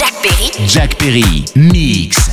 Jack Perry. Jack Perry, mix.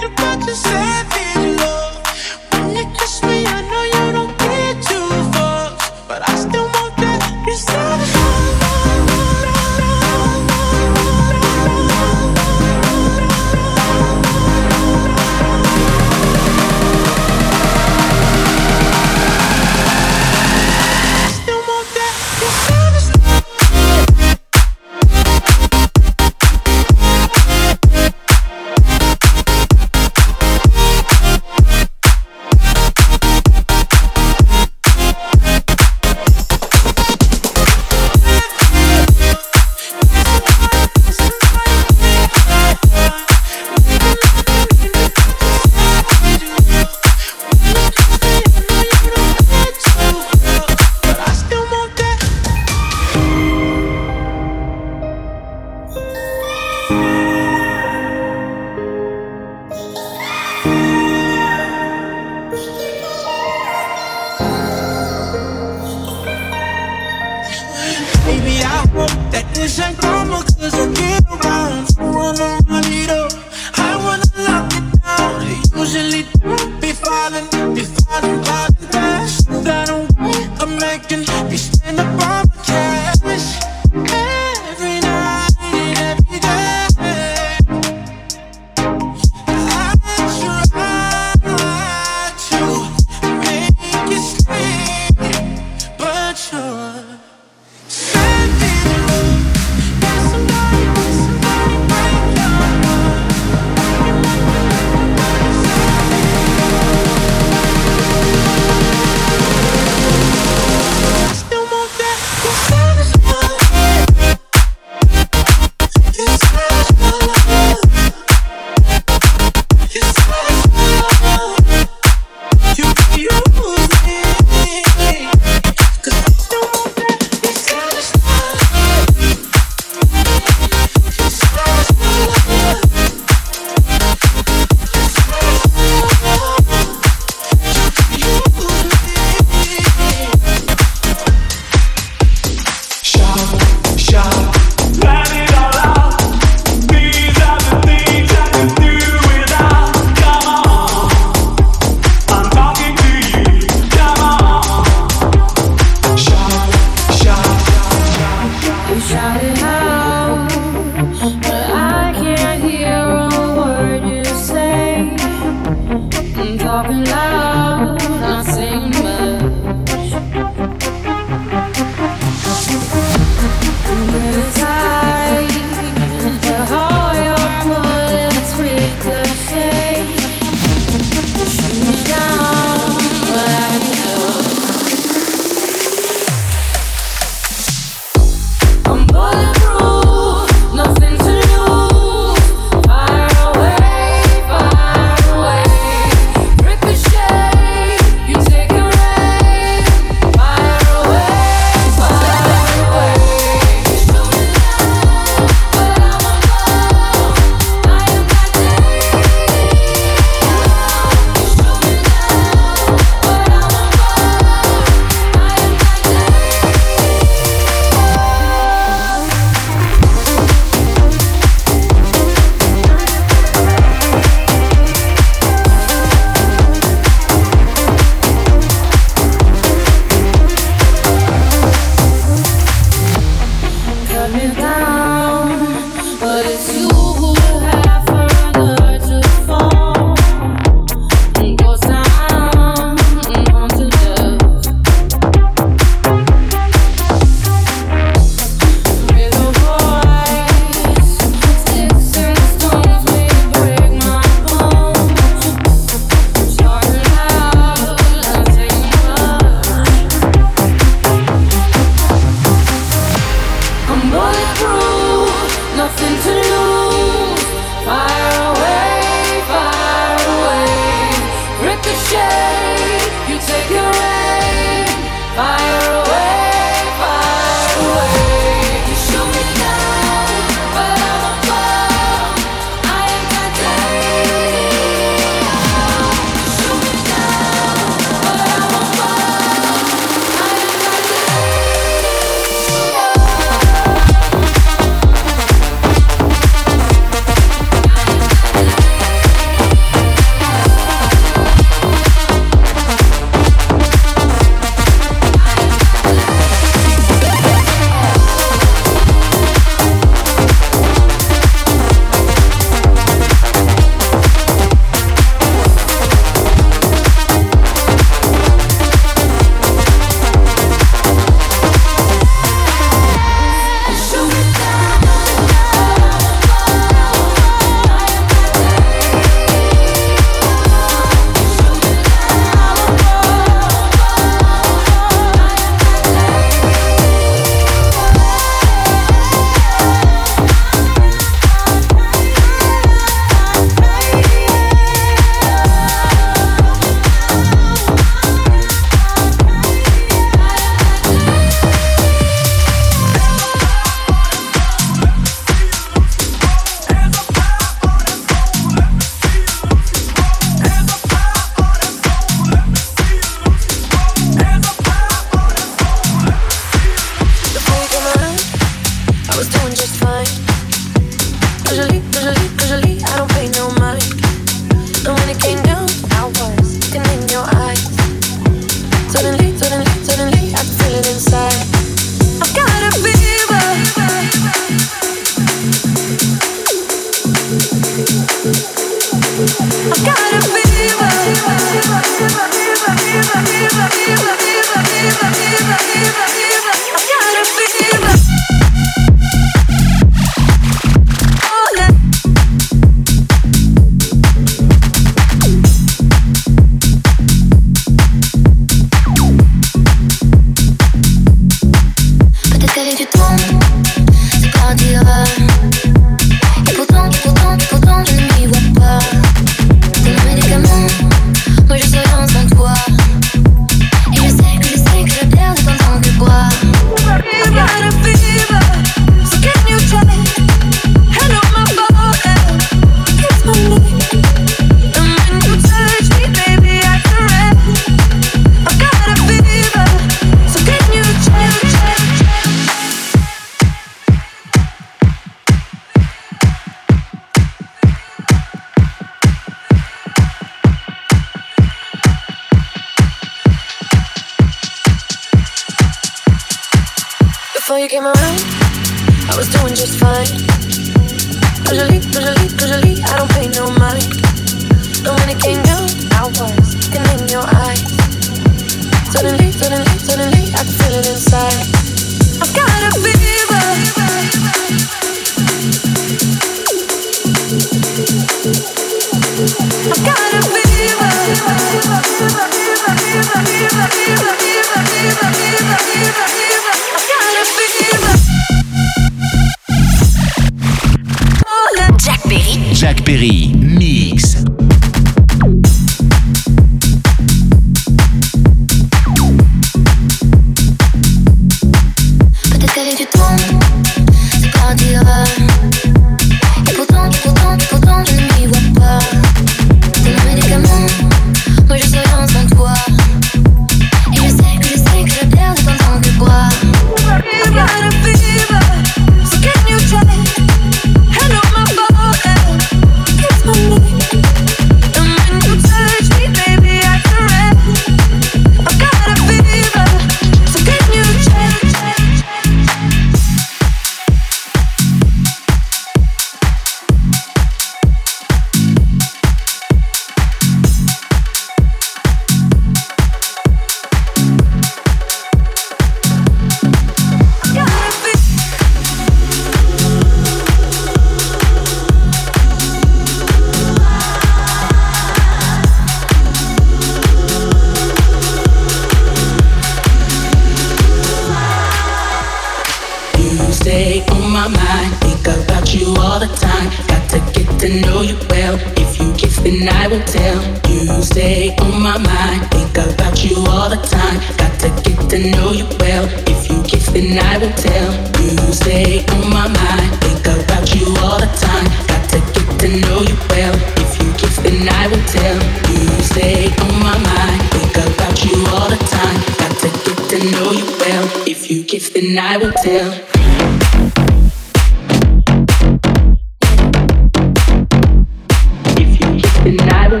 I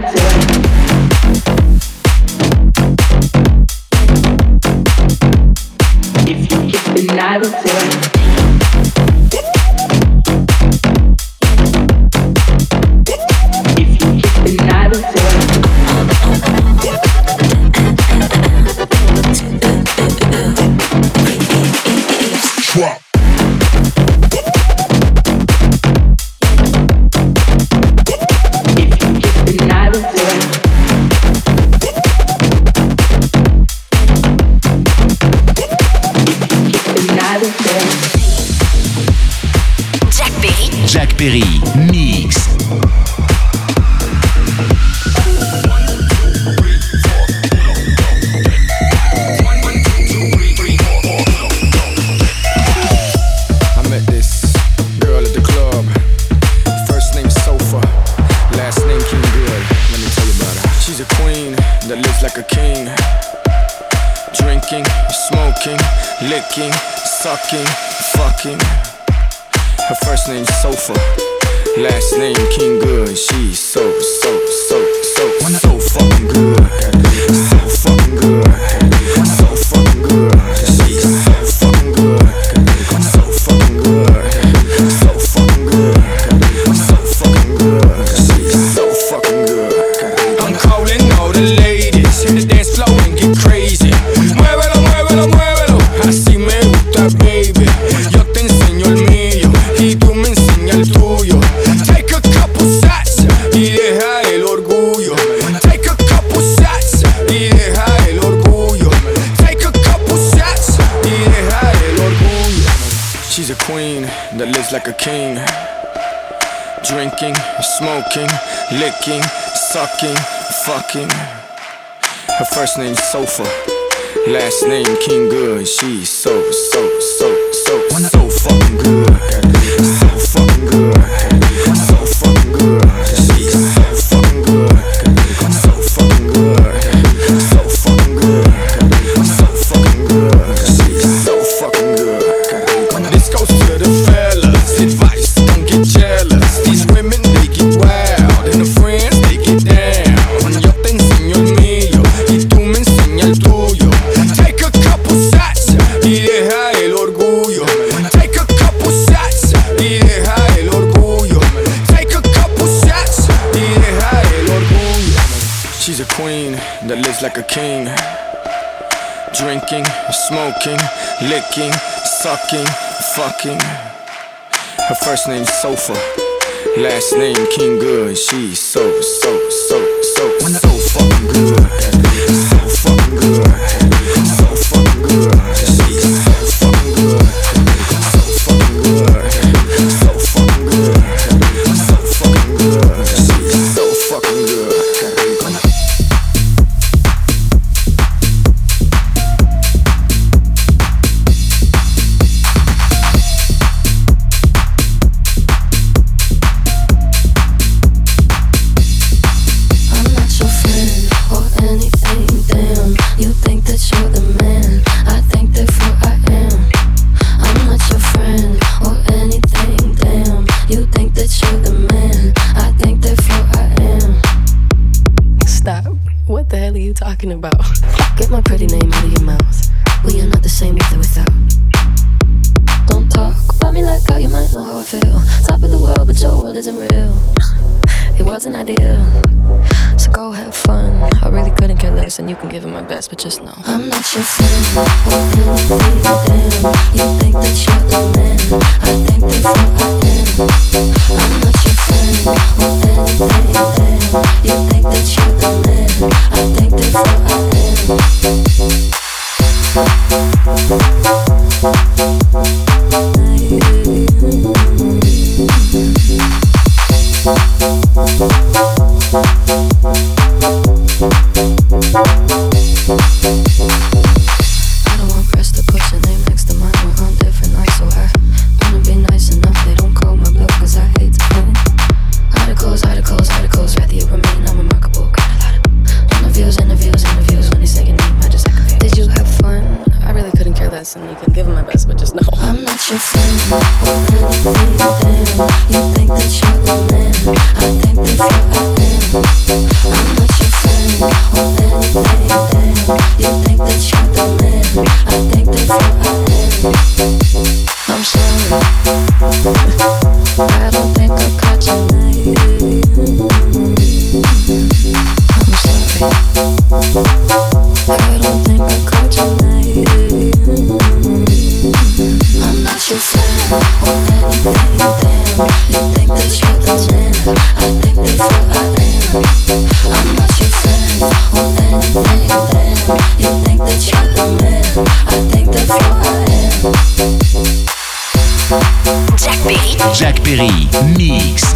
will tell. a queen that lives like a king. Drinking, smoking, licking, sucking, fucking. Her first name's Sofa, last name King Good. She's so, so, so, so, so fucking good. So fucking good. Smoking, licking, sucking, fucking. Her first name's Sofa, last name King Good. She's so, so, so, so, so fucking good. talking about? Get my pretty name out of your mouth. We are not the same with or without. Don't talk about me like how you might know how I feel. Top of the world, but your world isn't real. It wasn't ideal. So go have fun. I really couldn't care less, and you can give it my best, but just know I'm not your friend. You think that you're the man. I think that's who I am. I'm not your friend. Thank you. Perry. Mix.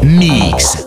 Mix.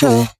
sure.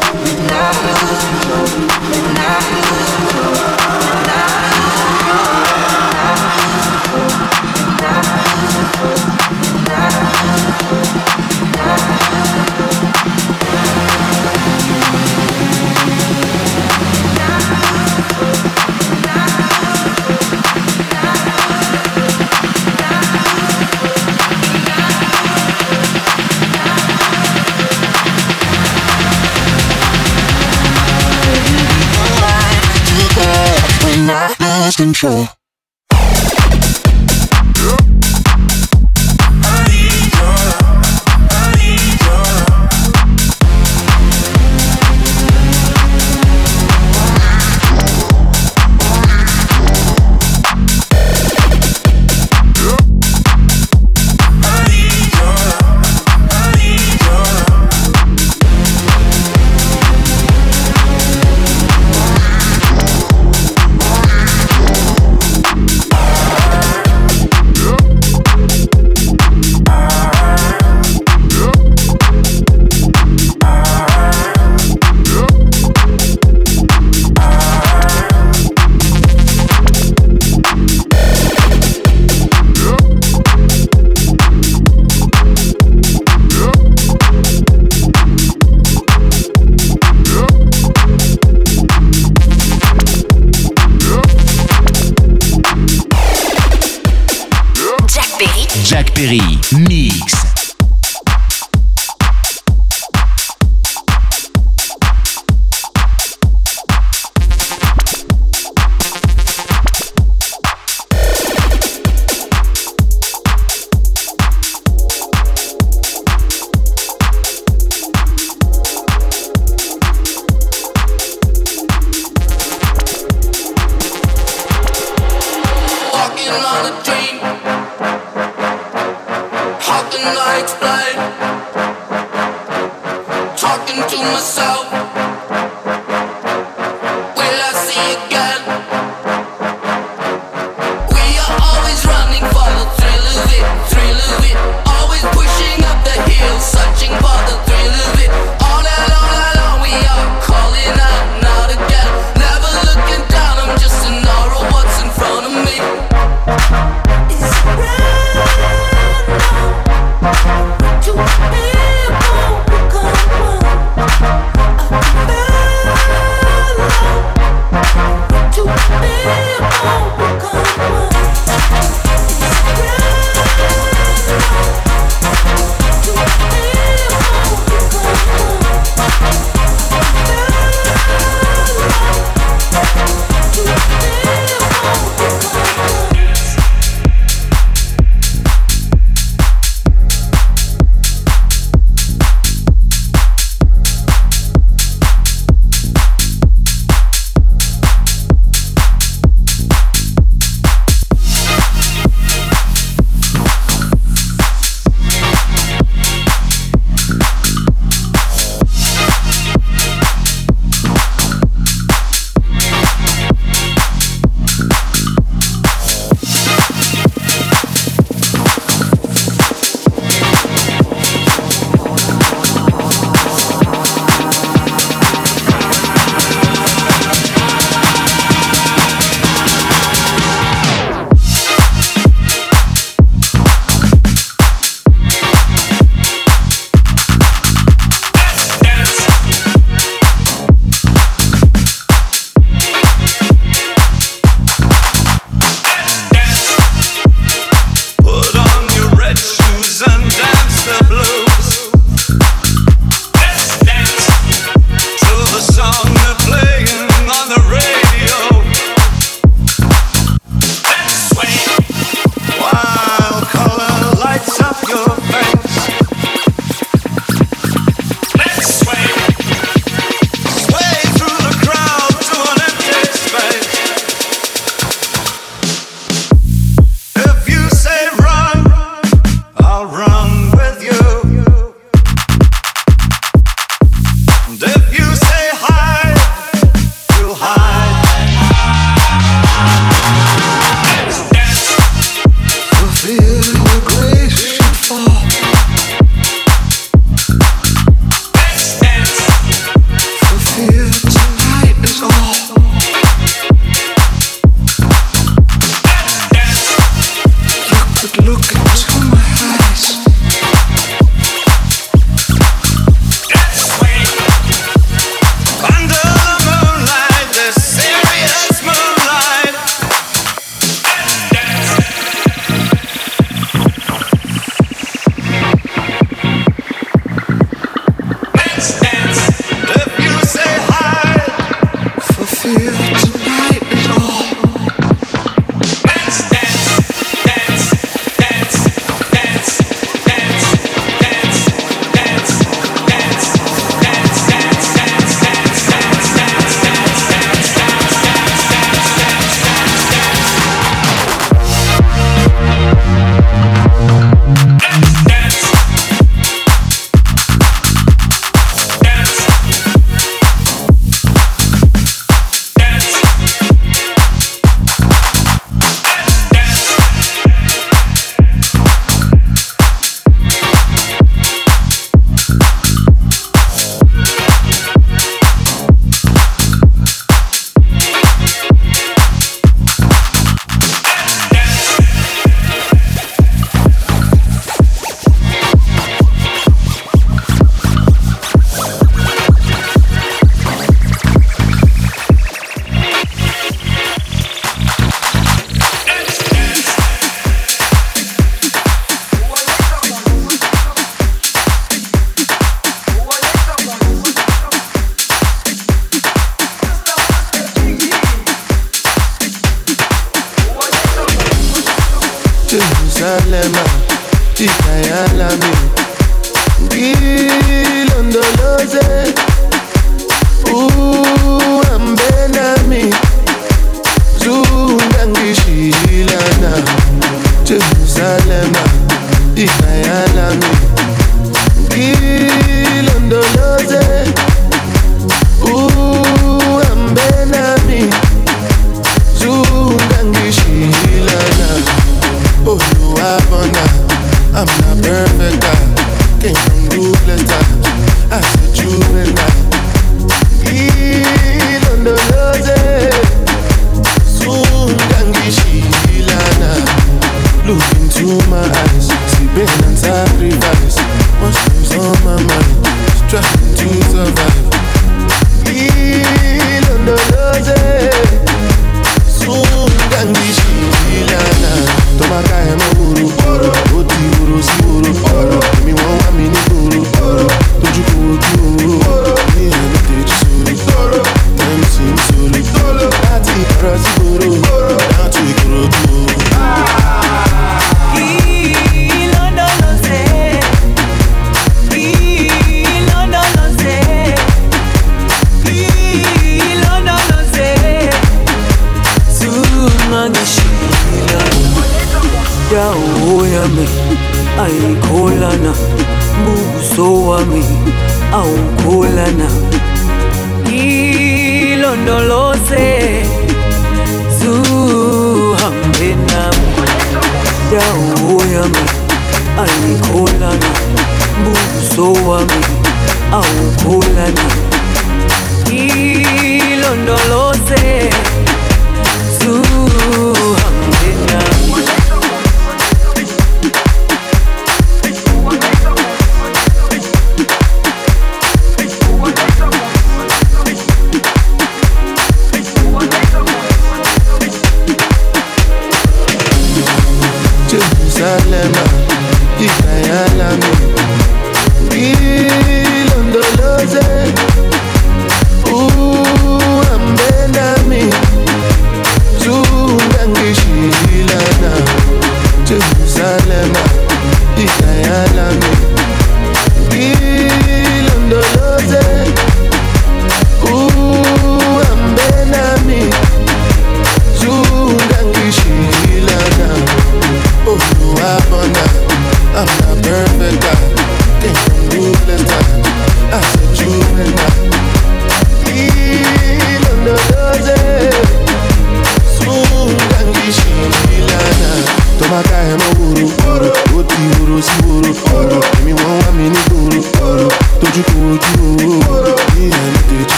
And lose, I. fast and. Perry. look at.